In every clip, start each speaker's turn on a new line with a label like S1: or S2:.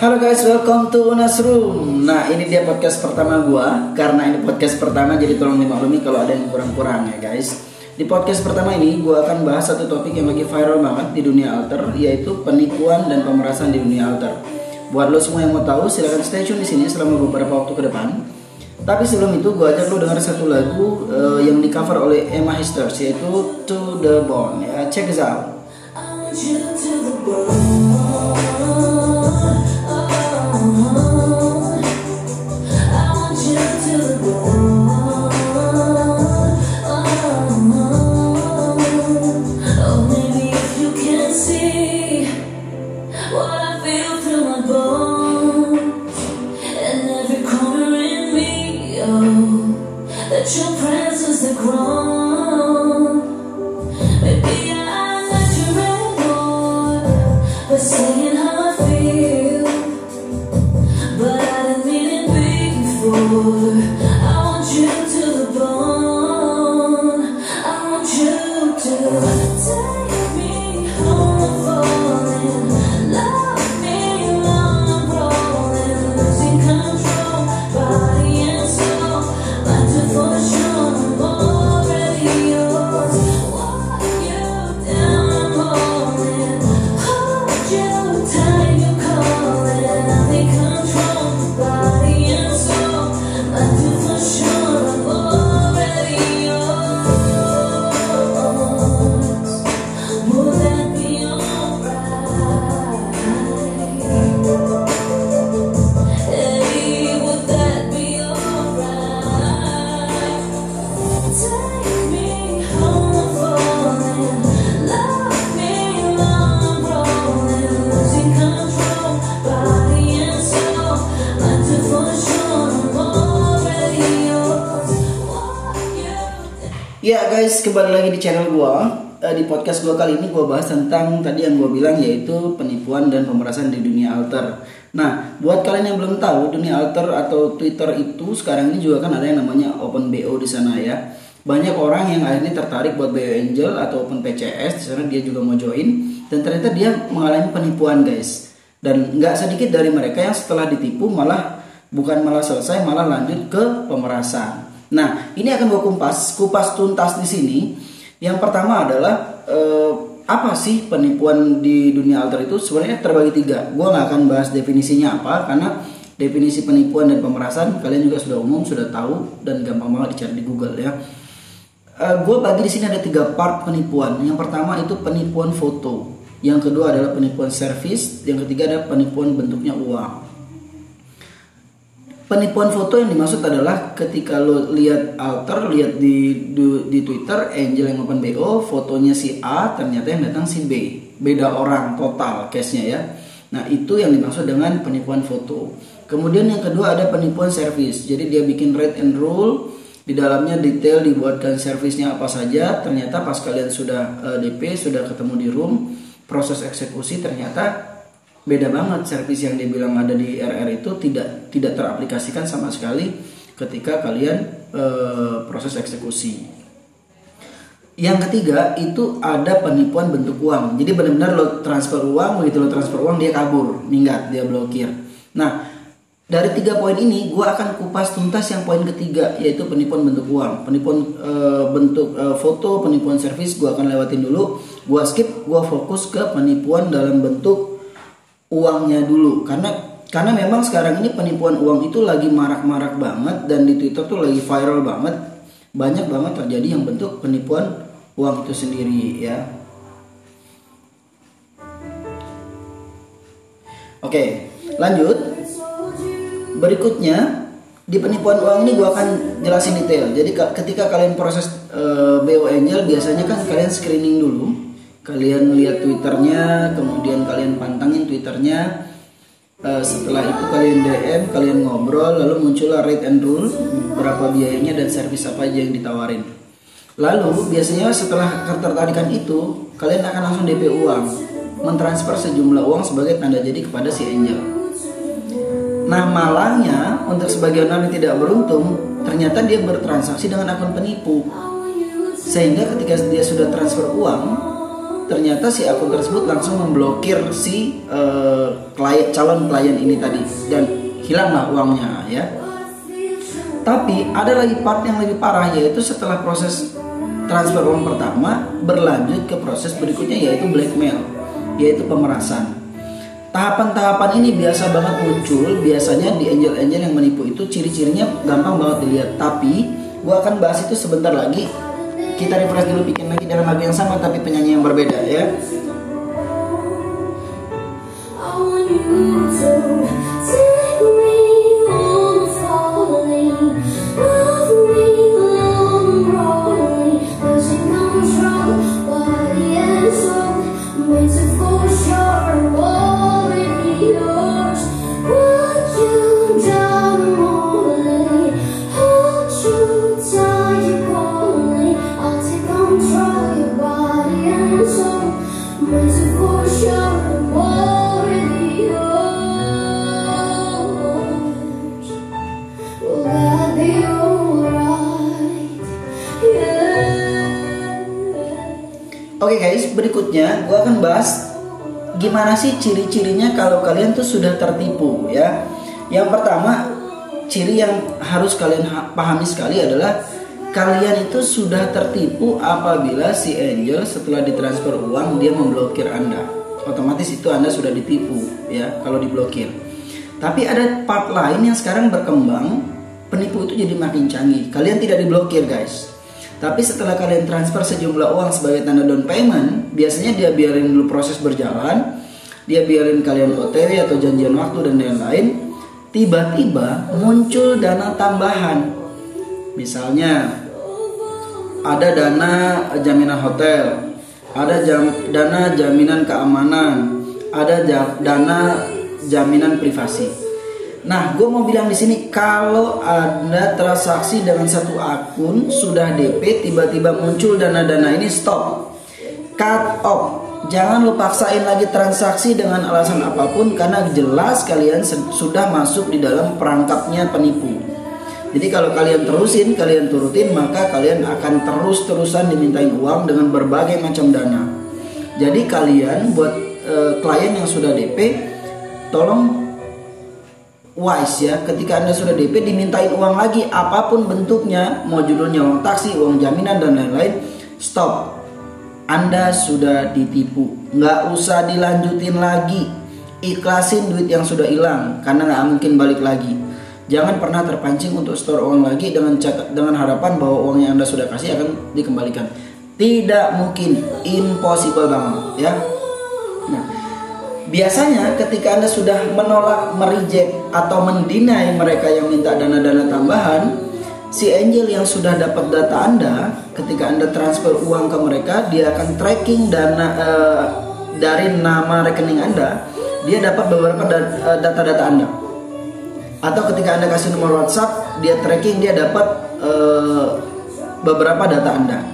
S1: Halo guys, welcome to Unas Room. Nah, ini dia podcast pertama gua. Karena ini podcast pertama, jadi tolong dimaklumi kalau ada yang kurang-kurang ya guys. Di podcast pertama ini, gua akan bahas satu topik yang lagi viral banget di dunia alter, yaitu penipuan dan pemerasan di dunia alter. Buat lo semua yang mau tahu, silahkan stay tune di sini selama beberapa waktu ke depan. Tapi sebelum itu, gua ajak lo dengar satu lagu uh, yang di cover oleh Emma Histers, yaitu To The Bone. Ya, check this out.
S2: Oh, your presence that grown.
S1: Ya guys, kembali lagi di channel gua. Eh, Di podcast gua kali ini gua bahas tentang tadi yang gua bilang yaitu penipuan dan pemerasan di dunia alter. Nah, buat kalian yang belum tahu dunia alter atau Twitter itu sekarang ini juga kan ada yang namanya Open BO di sana ya. Banyak orang yang akhirnya tertarik buat BO Angel atau Open PCS di dia juga mau join dan ternyata dia mengalami penipuan guys. Dan nggak sedikit dari mereka yang setelah ditipu malah bukan malah selesai malah lanjut ke pemerasan. Nah, ini akan gue kupas, kupas tuntas di sini. Yang pertama adalah eh, apa sih penipuan di dunia alter itu? Sebenarnya terbagi tiga. Gue nggak akan bahas definisinya apa karena definisi penipuan dan pemerasan kalian juga sudah umum, sudah tahu dan gampang banget dicari di Google ya. gue bagi di sini ada tiga part penipuan. Yang pertama itu penipuan foto. Yang kedua adalah penipuan servis. Yang ketiga adalah penipuan bentuknya uang. Penipuan foto yang dimaksud adalah ketika lo lihat alter, lihat di, di di Twitter Angel yang open BO, fotonya si A, ternyata yang datang si B. Beda orang total case-nya ya. Nah, itu yang dimaksud dengan penipuan foto. Kemudian yang kedua ada penipuan servis. Jadi dia bikin rate and rule, di dalamnya detail dibuatkan servisnya apa saja. Ternyata pas kalian sudah eh, DP, sudah ketemu di room, proses eksekusi ternyata beda banget servis yang dibilang ada di RR itu tidak tidak teraplikasikan sama sekali ketika kalian eh, proses eksekusi. Yang ketiga itu ada penipuan bentuk uang. Jadi benar-benar lo transfer uang, begitu lo transfer uang dia kabur, minggat, dia blokir. Nah dari tiga poin ini gue akan kupas tuntas yang poin ketiga yaitu penipuan bentuk uang, penipuan eh, bentuk eh, foto, penipuan servis gue akan lewatin dulu. Gue skip, gue fokus ke penipuan dalam bentuk uangnya dulu. Karena karena memang sekarang ini penipuan uang itu lagi marak-marak banget dan di Twitter tuh lagi viral banget. Banyak banget terjadi yang bentuk penipuan uang itu sendiri ya. Oke lanjut. Berikutnya di penipuan uang ini gue akan jelasin detail. Jadi ka- ketika kalian proses eh, BO Angel biasanya kan kalian screening dulu kalian lihat twitternya kemudian kalian pantangin twitternya. Eh, setelah itu kalian DM kalian ngobrol lalu muncullah rate and rule berapa biayanya dan servis apa aja yang ditawarin. Lalu biasanya setelah ketertarikan itu kalian akan langsung DP uang mentransfer sejumlah uang sebagai tanda jadi kepada si Angel. Nah malangnya untuk sebagian orang yang tidak beruntung ternyata dia bertransaksi dengan akun penipu. Sehingga ketika dia sudah transfer uang ternyata si akun tersebut langsung memblokir si eh, klien calon klien ini tadi dan hilanglah uangnya ya. Tapi ada lagi part yang lebih parah yaitu setelah proses transfer uang pertama berlanjut ke proses berikutnya yaitu blackmail, yaitu pemerasan. Tahapan-tahapan ini biasa banget muncul, biasanya di angel-angel yang menipu itu ciri-cirinya gampang banget dilihat. Tapi gua akan bahas itu sebentar lagi. Kita refresh dulu bikin lagi dalam lagu yang sama tapi penyanyi yang berbeda ya.
S2: I want you to
S1: berikutnya gue akan bahas gimana sih ciri-cirinya kalau kalian tuh sudah tertipu ya. Yang pertama, ciri yang harus kalian ha- pahami sekali adalah kalian itu sudah tertipu apabila si angel setelah ditransfer uang dia memblokir Anda. Otomatis itu Anda sudah ditipu ya kalau diblokir. Tapi ada part lain yang sekarang berkembang, penipu itu jadi makin canggih. Kalian tidak diblokir guys. Tapi setelah kalian transfer sejumlah uang sebagai tanda down payment, biasanya dia biarin dulu proses berjalan, dia biarin kalian OTW atau janjian waktu dan lain-lain. Tiba-tiba muncul dana tambahan. Misalnya ada dana jaminan hotel, ada jam- dana jaminan keamanan, ada ja- dana jaminan privasi. Nah, gue mau bilang di sini kalau anda transaksi dengan satu akun sudah DP, tiba-tiba muncul dana-dana ini stop, cut off. Jangan lo paksain lagi transaksi dengan alasan apa pun karena jelas kalian sudah masuk di dalam perangkapnya penipu. Jadi kalau kalian terusin, kalian turutin, maka kalian akan terus-terusan dimintain uang dengan berbagai macam dana. Jadi kalian buat eh, klien yang sudah DP, tolong wise ya. Ketika anda sudah DP, dimintain uang lagi apa pun bentuknya, mau judulnya uang taksi, uang jaminan dan lain-lain, stop. Anda sudah ditipu, nggak usah dilanjutin lagi. Ikhlasin duit yang sudah hilang karena nggak mungkin balik lagi. Jangan pernah terpancing untuk store uang lagi dengan dengan harapan bahwa uang yang anda sudah kasih akan dikembalikan. Tidak mungkin, impossible banget ya. Biasanya ketika anda sudah menolak, mereject atau mendinai mereka yang minta dana-dana tambahan, si angel yang sudah dapat data anda, ketika anda transfer uang ke mereka, dia akan tracking dana eh, dari nama rekening anda, dia dapat beberapa eh, data-data anda. Atau ketika anda kasih nomor WhatsApp dia tracking dia dapat eh, beberapa data anda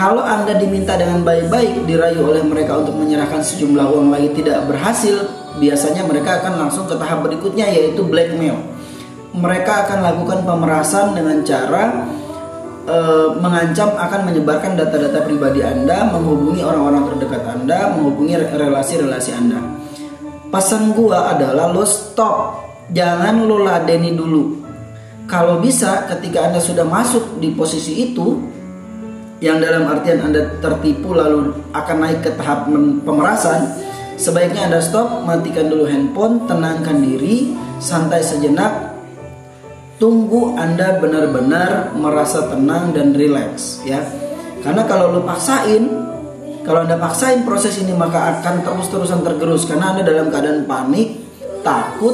S1: kalau anda diminta dengan baik-baik dirayu oleh mereka untuk menyerahkan sejumlah uang lagi tidak berhasil biasanya mereka akan langsung ke tahap berikutnya yaitu blackmail. Mereka akan lakukan pemerasan dengan cara eh, mengancam akan menyebarkan data-data pribadi anda menghubungi orang-orang terdekat anda menghubungi re- relasi-relasi anda. Pesan gua adalah lo stop, jangan lo ladeni dulu. Kalau bisa, ketika anda sudah masuk di posisi itu, yang dalam artian anda tertipu lalu akan naik ke tahap pemerasan, sebaiknya anda stop, matikan dulu handphone, tenangkan diri, santai sejenak, tunggu anda benar-benar merasa tenang dan rileks ya. Karena kalau lo paksain, kalau anda paksain proses ini maka akan terus-terusan tergerus karena anda dalam keadaan panik, takut,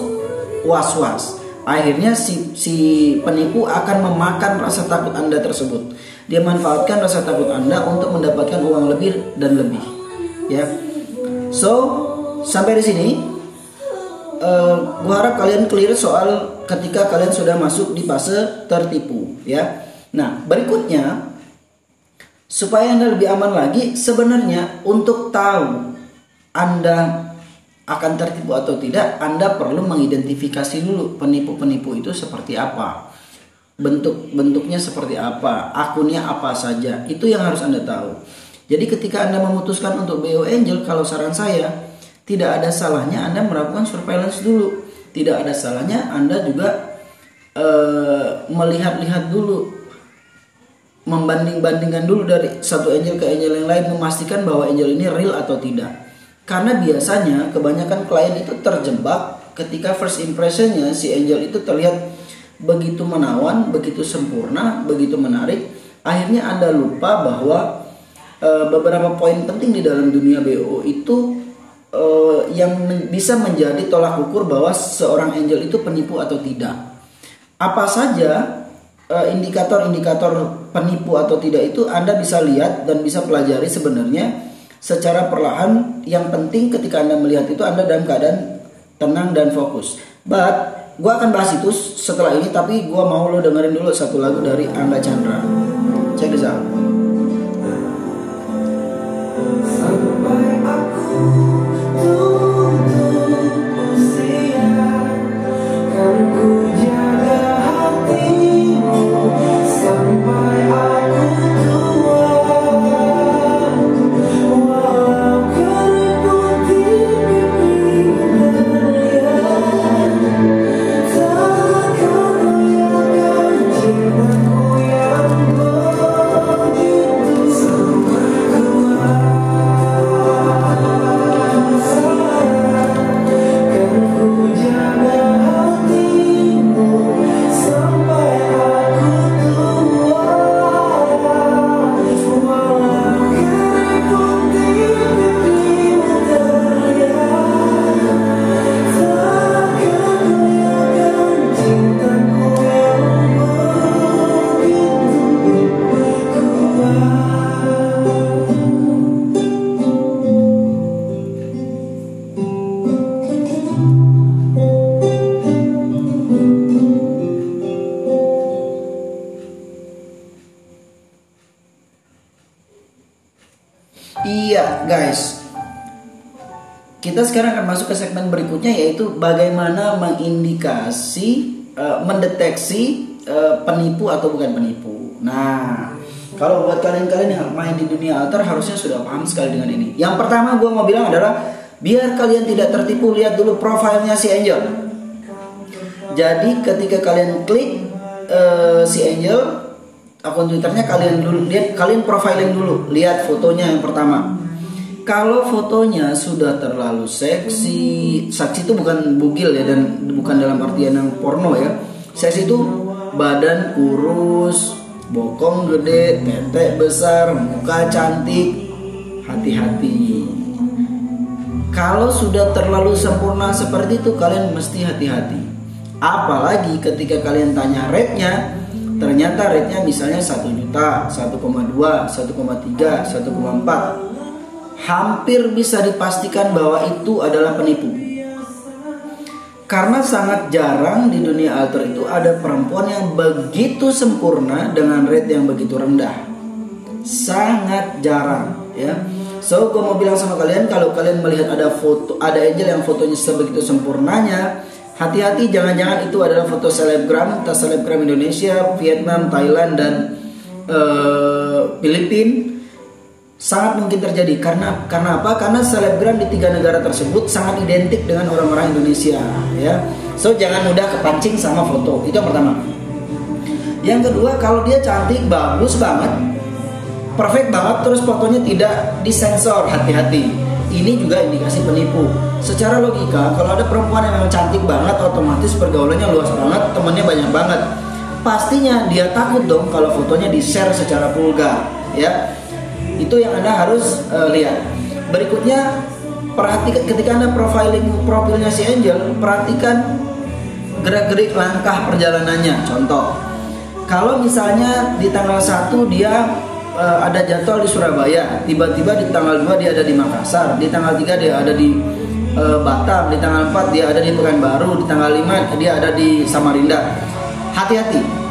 S1: was-was. Akhirnya si, si penipu akan memakan rasa takut anda tersebut. Dia manfaatkan rasa takut anda untuk mendapatkan uang lebih dan lebih. Ya, so sampai di sini eh gua harap kalian clear soal ketika kalian sudah masuk di fase tertipu ya. Nah, berikutnya supaya Anda lebih aman lagi sebenarnya untuk tahu Anda akan tertipu atau tidak, Anda perlu mengidentifikasi dulu penipu-penipu itu seperti apa. Bentuk-bentuknya seperti apa, akunnya apa saja. Itu yang harus Anda tahu. Jadi ketika Anda memutuskan untuk BO Angel, kalau saran saya, tidak ada salahnya Anda melakukan surveillance dulu. Tidak ada salahnya Anda juga eh, melihat-lihat dulu membanding-bandingkan dulu dari satu angel ke angel yang lain memastikan bahwa angel ini real atau tidak. Karena biasanya kebanyakan klien itu terjebak ketika first impressionnya si angel itu terlihat begitu menawan, begitu sempurna, begitu menarik. Akhirnya anda lupa bahwa e, beberapa poin penting di dalam dunia BO itu e, yang men- bisa menjadi tolak ukur bahwa seorang angel itu penipu atau tidak. Apa saja eh, indikator-indikator penipu atau tidak itu Anda bisa lihat dan bisa pelajari sebenarnya secara perlahan. Yang penting ketika Anda melihat itu Anda dalam keadaan tenang dan fokus. But gua akan bahas itu setelah ini tapi gua mau lo dengerin dulu satu lagu dari Angga Chandra. Check this out. Guys. Kita sekarang akan masuk ke segmen berikutnya yaitu bagaimana mengindikasi, eh, mendeteksi eh, penipu atau bukan penipu. Nah, kalau buat kalian-kalian yang main di dunia alter harusnya sudah paham sekali dengan ini. Yang pertama gue mau bilang adalah biar kalian tidak tertipu lihat dulu profilnya si Angel. Jadi ketika kalian klik eh, si Angel akun Twitternya kalian dulu lihat kalian profiling dulu lihat fotonya yang pertama. Kalau fotonya sudah terlalu seksi, seksi itu bukan bugil ya dan bukan dalam artian yang porno ya. Seksi itu badan kurus, bokong gede, tete besar, muka cantik, hati-hati. Kalau sudah terlalu sempurna seperti itu kalian mesti hati-hati. Apalagi ketika kalian tanya rate-nya, ternyata rate-nya misalnya 1 juta, 1,2, 1,3, 1,4. Hampir bisa dipastikan bahwa itu adalah penipu. Karena sangat jarang di dunia alter itu ada perempuan yang begitu sempurna dengan rate yang begitu rendah. Sangat jarang ya. So gue mau bilang sama kalian kalau kalian melihat ada foto ada angel yang fotonya sebegitu sempurnanya, hati-hati jangan-jangan itu adalah foto selebgram, entah selebgram Indonesia, Vietnam, Thailand dan eh, Filipina sangat mungkin terjadi karena karena apa? Karena selebgram di tiga negara tersebut sangat identik dengan orang-orang Indonesia, ya. So jangan mudah kepancing sama foto. Itu yang pertama. Yang kedua, kalau dia cantik, bagus banget, perfect banget, terus fotonya tidak disensor, hati-hati. Ini juga indikasi penipu. Secara logika, kalau ada perempuan yang memang cantik banget, otomatis pergaulannya luas banget, temennya banyak banget. Pastinya dia takut dong kalau fotonya di-share secara vulgar, ya itu yang anda harus eh, lihat. Berikutnya perhatikan ketika anda profiling profilnya si Angel perhatikan gerak-gerik langkah perjalanannya. Contoh kalau misalnya di tanggal 1 dia eh, ada jadwal di Surabaya tiba-tiba di tanggal 2 dia ada di Makassar di tanggal 3 dia ada di eh, Batam di tanggal 4 dia ada di Pekanbaru di tanggal 5 dia ada di Samarinda. Hati-hati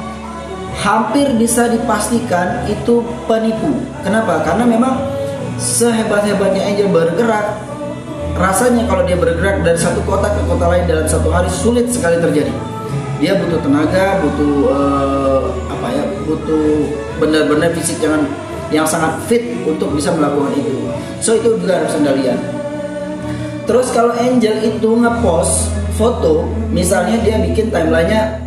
S1: hampir bisa dipastikan itu penipu. Kenapa? Karena memang sehebat-hebatnya Angel bergerak, rasanya kalau dia bergerak dari satu kota ke kota lain dalam satu hari sulit sekali terjadi. Dia butuh tenaga, butuh eh, apa ya, butuh benar-benar fisik yang yang sangat fit untuk bisa melakukan itu. So itu juga harus anda lihat. Terus kalau Angel itu ngepost foto, misalnya dia bikin timelinenya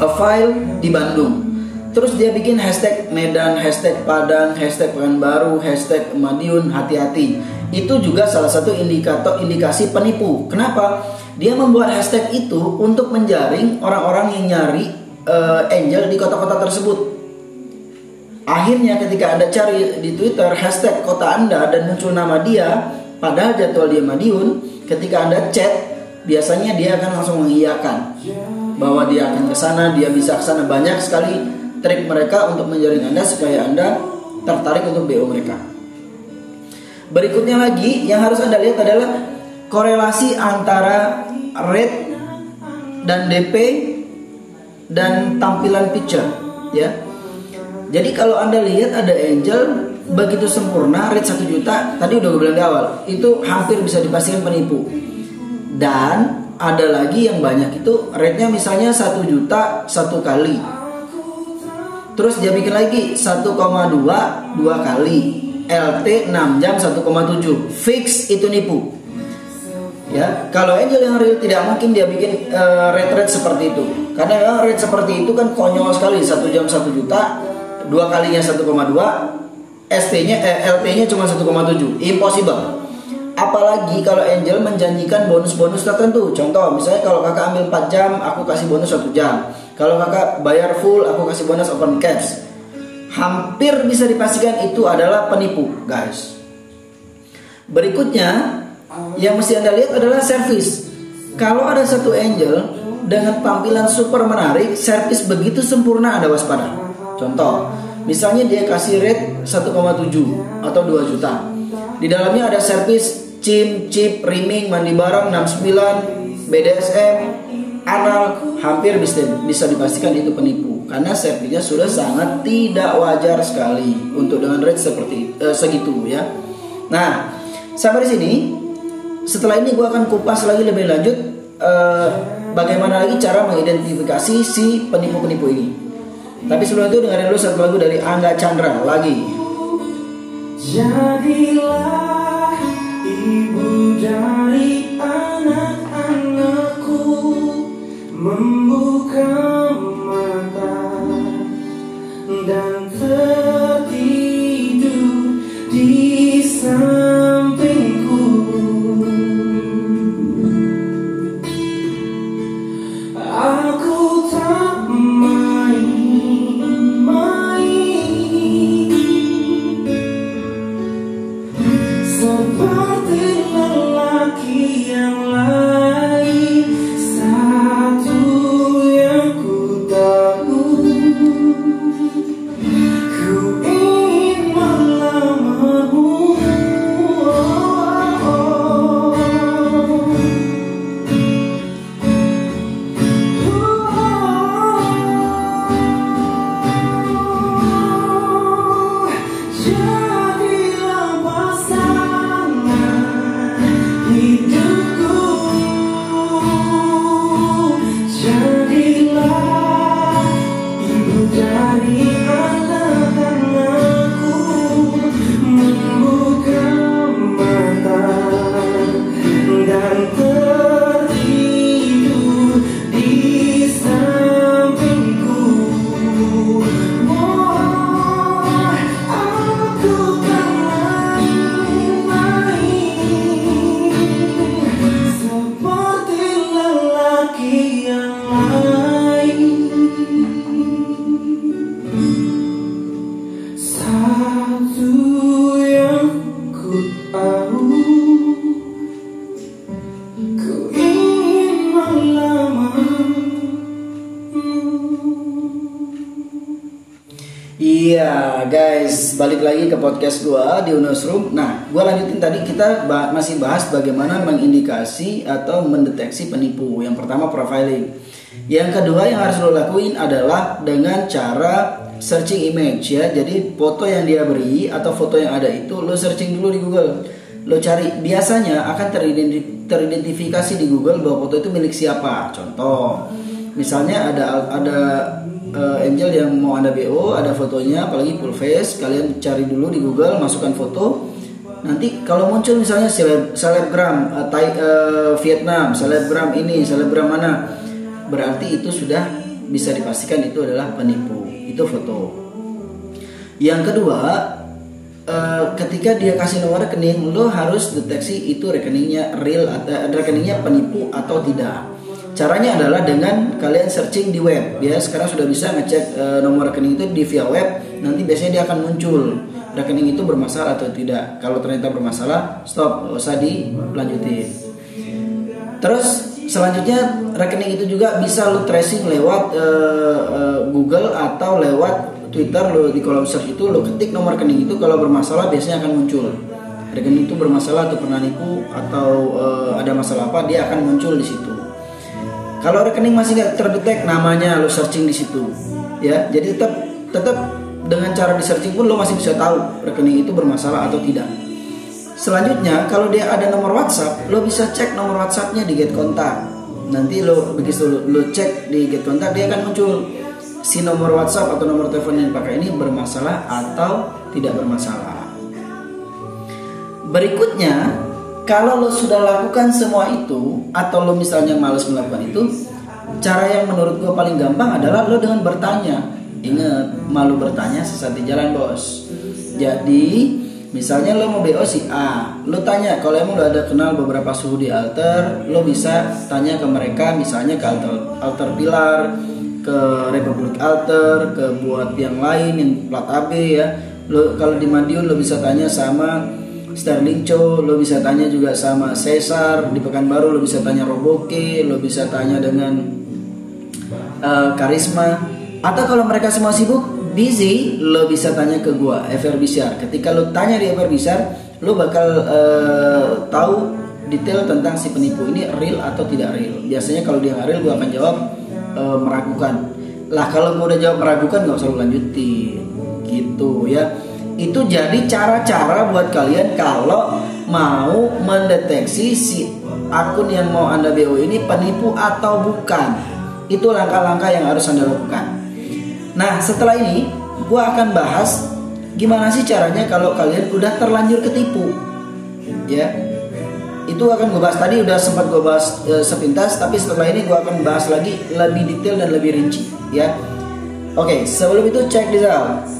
S1: a file di Bandung. Terus dia bikin hashtag Medan, hashtag Padang, hashtag Pekanbaru, hashtag Madiun, hati-hati. Itu juga salah satu indikator indikasi penipu. Kenapa? Dia membuat hashtag itu untuk menjaring orang-orang yang nyari eh, Angel di kota-kota tersebut. Akhirnya ketika Anda cari di Twitter hashtag kota Anda dan muncul nama dia, padahal jadwal dia Madiun, ketika Anda chat, biasanya dia akan langsung mengiyakan bahwa dia akan ke sana, dia bisa ke sana banyak sekali trik mereka untuk menjaring Anda supaya Anda tertarik untuk BO mereka. Berikutnya lagi yang harus Anda lihat adalah korelasi antara rate dan DP dan tampilan picture ya. Jadi kalau Anda lihat ada angel begitu sempurna rate 1 juta tadi udah gue bilang di awal itu hampir bisa dipastikan penipu. Dan ada lagi yang banyak itu rate-nya misalnya 1 juta satu kali. Terus dia bikin lagi 1,2 dua kali. LT 6 jam 1,7. Fix itu nipu. Ya, kalau angel yang real tidak mungkin dia bikin eh, rate-rate seperti itu. Karena memang rate seperti itu kan konyol sekali. Satu jam 1 juta, dua kalinya 1,2, ST-nya eh, LT-nya cuma 1,7. Impossible. Apalagi kalau Angel menjanjikan bonus-bonus tertentu. Contoh, misalnya kalau kakak ambil 4 jam, aku kasih bonus 1 jam. Kalau kakak bayar full, aku kasih bonus open cash. Hampir bisa dipastikan itu adalah penipu, guys. Berikutnya, yang mesti Anda lihat adalah servis. Kalau ada satu angel dengan tampilan super menarik, servis begitu sempurna Anda waspada. Contoh, misalnya dia kasih rate 1,7 atau 2 juta. Di dalamnya ada servis chim, chip, rimming, mandi bareng, 69, BDSM, anal, hampir bisa, bisa dipastikan itu penipu karena servisnya sudah sangat tidak wajar sekali untuk dengan rate seperti eh, segitu ya. Nah, sampai di sini setelah ini gue akan kupas lagi lebih lanjut eh, bagaimana lagi cara mengidentifikasi si penipu-penipu ini. Tapi sebelum itu dengerin dulu satu lagu dari Angga Chandra lagi.
S3: Jadilah
S1: podcast gua di Unosroom. Nah, gua lanjutin tadi kita masih bahas bagaimana mengindikasi atau mendeteksi penipu. Yang pertama profiling. Yang kedua yang harus lo lakuin adalah dengan cara searching image ya. Jadi foto yang dia beri atau foto yang ada itu lo searching dulu di Google. Lo cari biasanya akan teridenti- teridentifikasi di Google bahwa foto itu milik siapa. Contoh, misalnya ada ada eh, Angel yang mau anda BO ada fotonya apalagi full face. Kalian cari dulu di Google masukkan foto. Nanti kalau muncul misalnya seleb, selebgram eh, Thai- eh, Vietnam selebgram ini selebgram mana. Berarti itu sudah bisa dipastikan itu adalah penipu. Itu foto. Yang kedua eh, ketika dia kasih nomor rekening lo harus deteksi itu rekeningnya real atau rekeningnya penipu atau tidak caranya adalah dengan kalian searching di web. Ya sekarang sudah bisa ngecek eh, nomor rekening itu di via web. Nanti biasanya dia akan muncul rekening itu bermasalah atau tidak. Kalau ternyata bermasalah stop usah dilanjutin. Terus selanjutnya rekening itu juga bisa lu tracing lewat eh, eh, Google atau lewat Twitter. Lu di kolom search itu lu ketik nomor rekening itu. Kalau bermasalah biasanya akan muncul. Rekening itu bermasalah atau pernah nipu atau eh, ada masalah apa dia akan muncul di situ. Kalau rekening masih nggak terdetek namanya lu searching di situ ya. Jadi tetap tetap dengan cara di searching pun lo masih bisa tahu rekening itu bermasalah atau tidak. Selanjutnya, kalau dia ada nomor WhatsApp, lo bisa cek nomor WhatsAppnya di Get Kontak. Nanti lo begitu lo, lo cek di Get Kontak, dia akan muncul si nomor WhatsApp atau nomor telepon yang dipakai ini bermasalah atau tidak bermasalah. Berikutnya, kalau lo sudah lakukan semua itu atau lo misalnya males melakukan itu, cara yang menurut gue paling gampang adalah lo dengan bertanya. Ingat, malu bertanya sesat di jalan bos. Jadi, misalnya lo mau BO si A, lo tanya kalau emang lo ada kenal beberapa suhu di alter, lo bisa tanya ke mereka, misalnya ke alter, alter pilar, ke Republik Alter, ke buat yang lain yang plat AB ya. Lo kalau di Madiun lo bisa tanya sama Sterling Cho, lo bisa tanya juga sama Cesar di Pekanbaru, lo bisa tanya Roboke, lo bisa tanya dengan eh, Karisma. Atau kalau mereka semua sibuk, busy, lo bisa tanya ke gua FR Bisar. Ketika lo tanya di FR Bisar, lo bakal eh, tahu detail tentang si penipu ini real atau tidak real. Biasanya kalau dia real, gua akan jawab eh, meragukan. Lah kalau gua udah jawab meragukan, nggak usah lo lanjutin, gitu ya. Itu jadi cara-cara buat kalian kalau mau mendeteksi si akun yang mau anda BO ini penipu atau bukan. Itu langkah-langkah yang harus anda lakukan. Nah setelah ini gue akan bahas gimana sih caranya kalau kalian udah terlanjur ketipu, ya. Itu akan gue bahas tadi udah sempat gue bahas e, sepintas, tapi setelah ini gue akan bahas lagi lebih detail dan lebih rinci, ya. Oke, sebelum itu cek this out.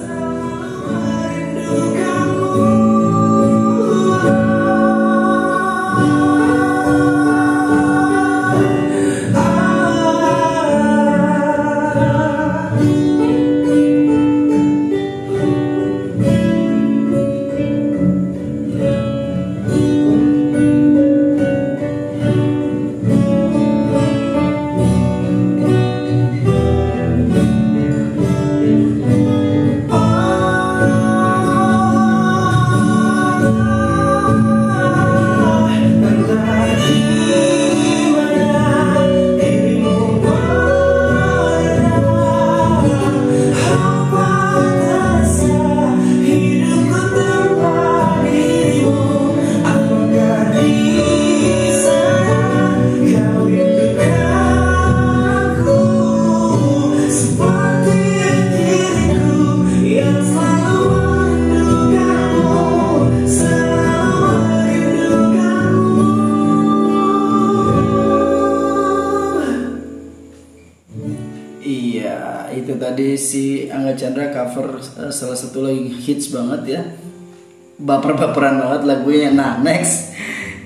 S1: Baper-baperan banget lagunya. Nah, next.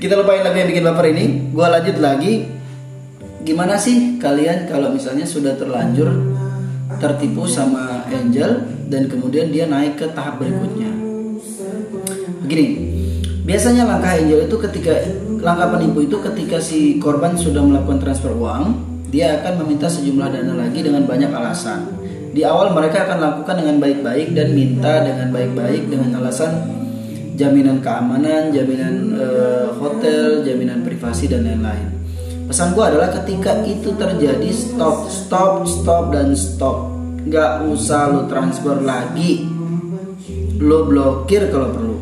S1: Kita lupain lagu yang bikin baper ini. Gua lanjut lagi. Gimana sih kalian kalau misalnya sudah terlanjur tertipu sama Angel dan kemudian dia naik ke tahap berikutnya? Begini, biasanya langkah Angel itu ketika langkah penipu itu ketika si korban sudah melakukan transfer uang, dia akan meminta sejumlah dana lagi dengan banyak alasan. Di awal mereka akan lakukan dengan baik-baik dan minta dengan baik-baik dengan alasan jaminan keamanan, jaminan eh, hotel, jaminan privasi dan lain-lain. Pesan gue adalah ketika itu terjadi stop, stop, stop dan stop. Gak usah lo transfer lagi. Lo blokir kalau perlu.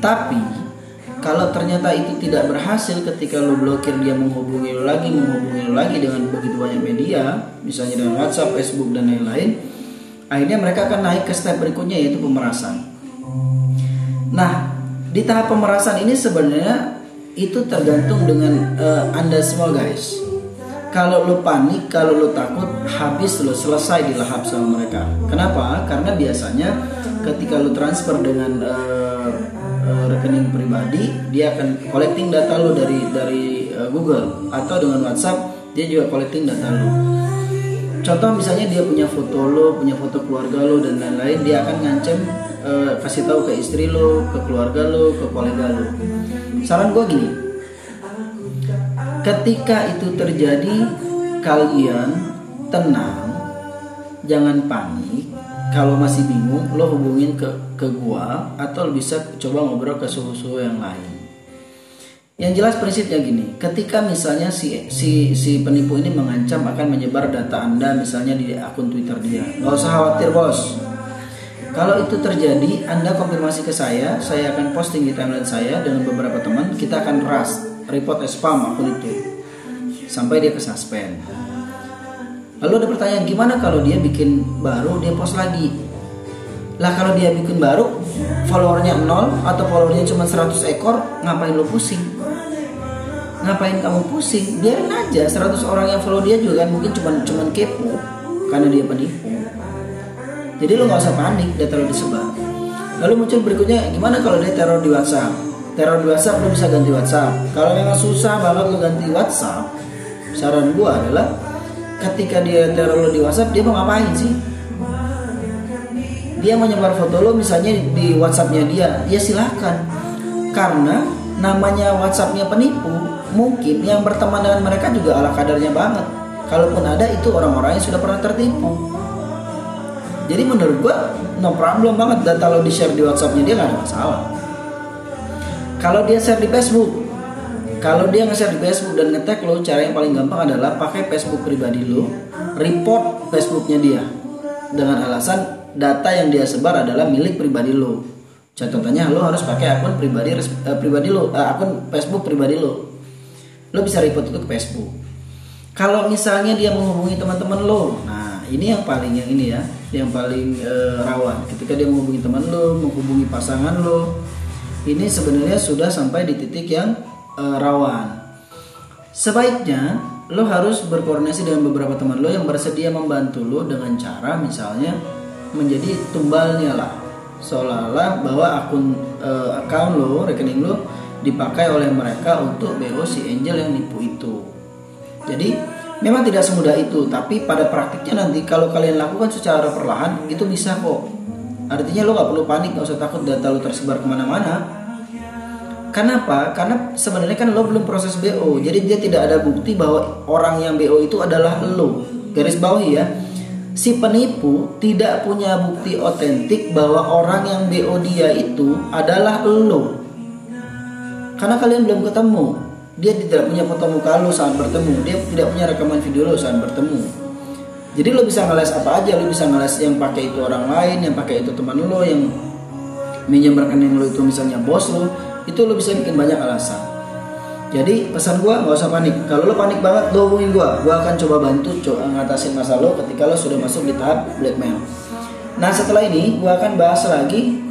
S1: Tapi kalau ternyata itu tidak berhasil ketika lo blokir dia menghubungi lo lagi menghubungi lo lagi dengan begitu banyak media misalnya dengan WhatsApp, Facebook dan lain-lain akhirnya mereka akan naik ke step berikutnya yaitu pemerasan nah di tahap pemerasan ini sebenarnya itu tergantung dengan eh, anda semua guys kalau lo panik, kalau lo takut, habis lo selesai dilahap sama mereka. Kenapa? Karena biasanya ketika lo transfer dengan eh, eh, rekening pribadi, dia akan collecting data lo dari dari eh, Google atau dengan WhatsApp dia juga collecting data lo. Contoh misalnya dia punya foto lo, punya foto keluarga lo dan lain-lain, dia akan ngancem eh, kasih tahu ke istri lo, ke keluarga lo, ke kolega lo. Saran gue gini, ketika itu terjadi kalian tenang jangan panik. Kalau masih bingung lo hubungin ke ke gua atau lo bisa coba ngobrol ke suhu-suhu yang lain yang jelas prinsipnya gini ketika misalnya si si si penipu ini mengancam akan menyebar data anda misalnya di akun twitter dia nggak usah khawatir bos kalau itu terjadi, Anda konfirmasi ke saya, saya akan posting di timeline saya dengan beberapa teman, kita akan ras, report spam akun itu. Sampai dia ke suspend. Lalu ada pertanyaan, gimana kalau dia bikin baru, dia post lagi? Lah kalau dia bikin baru, followernya nol atau followernya cuma 100 ekor, ngapain lo pusing? Ngapain kamu pusing? Biarin aja 100 orang yang follow dia juga kan mungkin cuma cuman kepo karena dia penipu. Jadi lo nggak usah panik data lo disebar. Lalu muncul berikutnya gimana kalau dia teror di WhatsApp? Teror di WhatsApp lo bisa ganti WhatsApp. Kalau memang susah banget lo ganti WhatsApp, saran gua adalah ketika dia teror lo di WhatsApp dia mau ngapain sih? Dia mau nyebar foto lo misalnya di WhatsAppnya dia, ya silahkan. Karena namanya WhatsAppnya penipu, mungkin yang berteman dengan mereka juga ala kadarnya banget. Kalaupun ada itu orang-orang yang sudah pernah tertipu. Jadi menurut gua no problem banget data lo di share di WhatsAppnya dia nggak ada masalah. Kalau dia share di Facebook, kalau dia nge-share di Facebook dan nge-tag lo, cara yang paling gampang adalah pakai Facebook pribadi lo, report Facebooknya dia dengan alasan data yang dia sebar adalah milik pribadi lo. Contohnya lo harus pakai akun pribadi eh, pribadi lo, eh, akun Facebook pribadi lo. Lo bisa report itu ke Facebook. Kalau misalnya dia menghubungi teman-teman lo, nah ini yang paling yang ini ya, yang paling eh, rawan. Ketika dia menghubungi teman lo, menghubungi pasangan lo, ini sebenarnya sudah sampai di titik yang eh, rawan. Sebaiknya lo harus berkoordinasi dengan beberapa teman lo yang bersedia membantu lo dengan cara misalnya menjadi tumbalnya lah. Seolah-olah bahwa akun eh, account lo rekening lo dipakai oleh mereka untuk BO si Angel yang nipu itu. Jadi memang tidak semudah itu tapi pada praktiknya nanti kalau kalian lakukan secara perlahan itu bisa kok. Artinya lo nggak perlu panik nggak usah takut data lo tersebar ke mana-mana. Kenapa? Karena sebenarnya kan lo belum proses BO, jadi dia tidak ada bukti bahwa orang yang BO itu adalah lo. Garis bawahi ya, si penipu tidak punya bukti otentik bahwa orang yang BO dia itu adalah lo. Karena kalian belum ketemu, dia tidak punya foto muka lo saat bertemu, dia tidak punya rekaman video lo saat bertemu. Jadi lo bisa ngeles apa aja, lo bisa ngeles yang pakai itu orang lain, yang pakai itu teman lo, yang minjem rekening lo itu misalnya bos lo, itu lo bisa bikin banyak alasan. Jadi pesan gua nggak usah panik. Kalau lo panik banget, lo hubungin gua. Gua akan coba bantu coba ngatasin masalah lo ketika lo sudah masuk di tahap blackmail. Nah setelah ini gua akan bahas lagi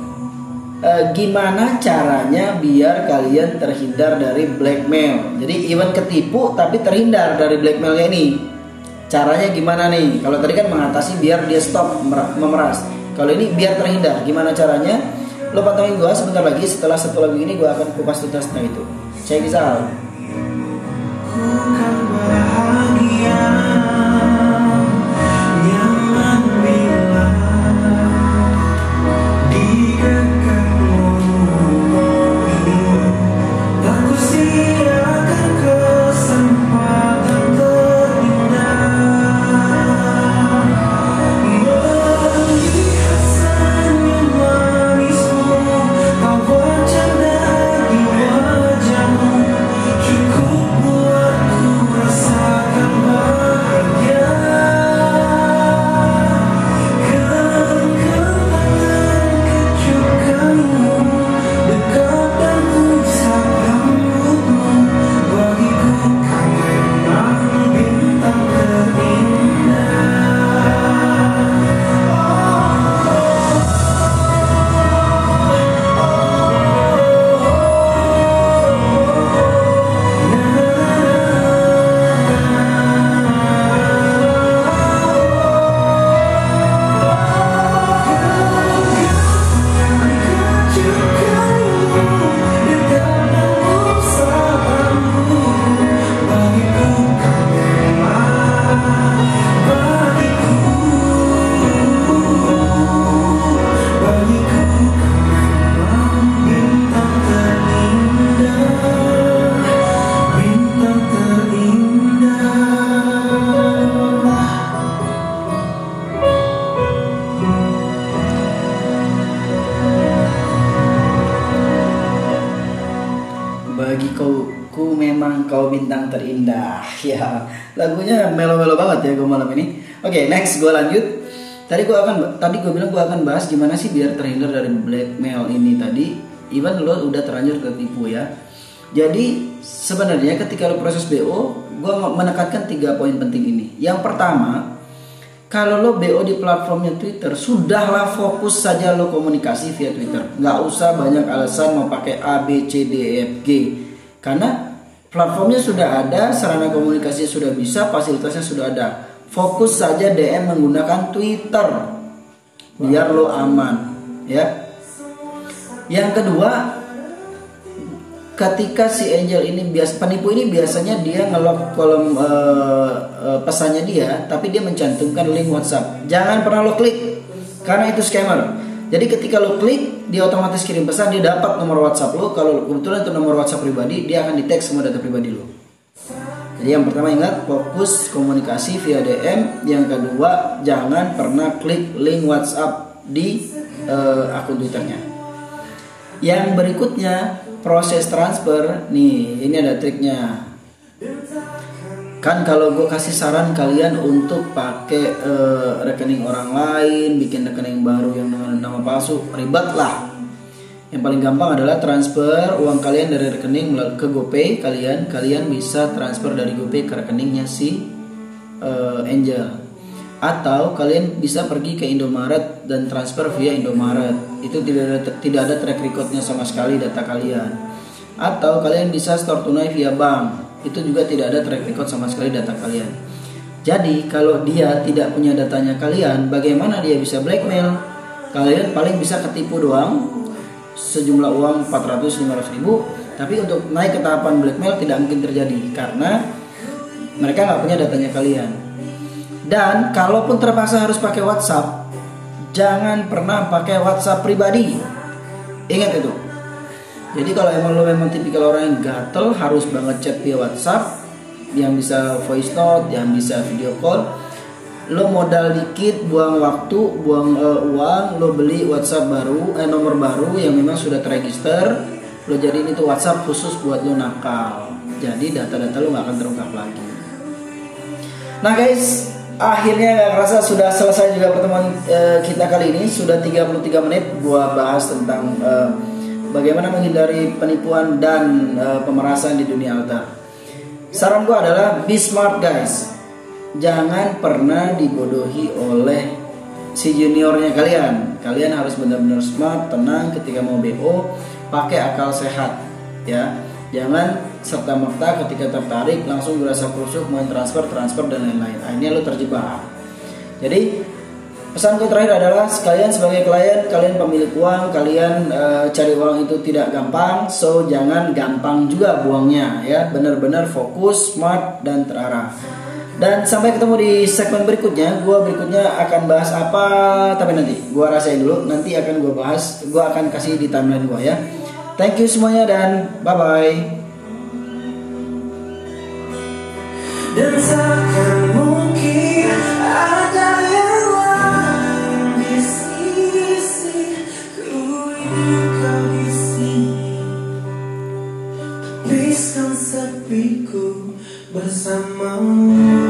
S1: eh, gimana caranya biar kalian terhindar dari blackmail. Jadi even ketipu tapi terhindar dari blackmailnya ini. Caranya gimana nih? Kalau tadi kan mengatasi biar dia stop mer- memeras. Kalau ini biar terhindar. Gimana caranya? Lo pantengin gua sebentar lagi. Setelah satu lagu ini gua akan kupas tuntas tentang itu. Check this out. Bintang terindah. Ya lagunya melo-melo banget ya gue malam ini. Oke next gue lanjut. Tadi gue akan tadi gue bilang gue akan bahas gimana sih biar terhindar dari blackmail ini tadi even lo udah terlanjur ketipu ya. Jadi sebenarnya ketika lo proses BO gue menekankan tiga poin penting ini. Yang pertama kalau lo BO di platformnya Twitter, sudahlah fokus saja lo komunikasi via Twitter. Nggak usah banyak alasan mau pakai A, B, C, D, E, F, G. Karena platformnya sudah ada, sarana komunikasi sudah bisa, fasilitasnya sudah ada. Fokus saja DM menggunakan Twitter. Biar lo aman, ya. Yang kedua, ketika si Angel ini bias penipu ini biasanya dia ngelok kolom eh, eh, pesannya dia tapi dia mencantumkan link WhatsApp jangan pernah lo klik karena itu scammer jadi ketika lo klik dia otomatis kirim pesan dia dapat nomor WhatsApp lo. Kalau kebetulan itu nomor WhatsApp pribadi dia akan di tag semua data pribadi lo. Jadi yang pertama ingat fokus komunikasi via DM yang kedua jangan pernah klik link WhatsApp di eh, akun Twitternya. Yang berikutnya proses transfer. Nih ini ada triknya kan kalau gue kasih saran kalian untuk pakai eh, rekening orang lain bikin rekening baru yang dengan nama palsu ribet lah. Yang paling gampang adalah transfer uang kalian dari rekening ke GoPay. Kalian kalian bisa transfer dari GoPay ke rekeningnya si eh, Angel. Atau kalian bisa pergi ke Indomaret dan transfer via Indomaret. Itu tidak ada tidak ada track recordnya sama sekali data kalian. Atau kalian bisa store tunai via bank itu juga tidak ada track record sama sekali data kalian jadi kalau dia tidak punya datanya kalian bagaimana dia bisa blackmail kalian paling bisa ketipu doang sejumlah uang 400-500 ribu tapi untuk naik ke tahapan blackmail tidak mungkin terjadi karena mereka nggak punya datanya kalian dan kalaupun terpaksa harus pakai WhatsApp, jangan pernah pakai WhatsApp pribadi. Ingat itu. Jadi kalau emang lo memang tipikal orang yang gatel harus banget chat via WhatsApp yang bisa voice note, yang bisa video call. Lo modal dikit, buang waktu, buang eh, uang, lo beli WhatsApp baru, eh nomor baru yang memang sudah terregister. Lo jadiin itu WhatsApp khusus buat lo nakal. Jadi data-data lo nggak akan terungkap lagi. Nah guys, akhirnya nggak kerasa sudah selesai juga pertemuan eh, kita kali ini sudah 33 menit gua bahas tentang eh, bagaimana menghindari penipuan dan eh, pemerasan di dunia altar. Saran gua adalah be smart guys. Jangan pernah dibodohi oleh si juniornya kalian. Kalian harus benar-benar smart, tenang ketika mau BO, pakai akal sehat ya. Jangan serta merta ketika tertarik langsung berasa kusuk mau transfer transfer dan lain-lain akhirnya lo terjebak jadi pesanku terakhir adalah sekalian sebagai klien kalian pemilik uang kalian eh, cari uang itu tidak gampang so jangan gampang juga buangnya ya. Benar-benar fokus smart dan terarah. Dan sampai ketemu di segmen berikutnya gua berikutnya akan bahas apa tapi nanti gua rasain dulu nanti akan gua bahas gua akan kasih di timeline gua ya. Thank you semuanya dan bye bye
S3: bersamamu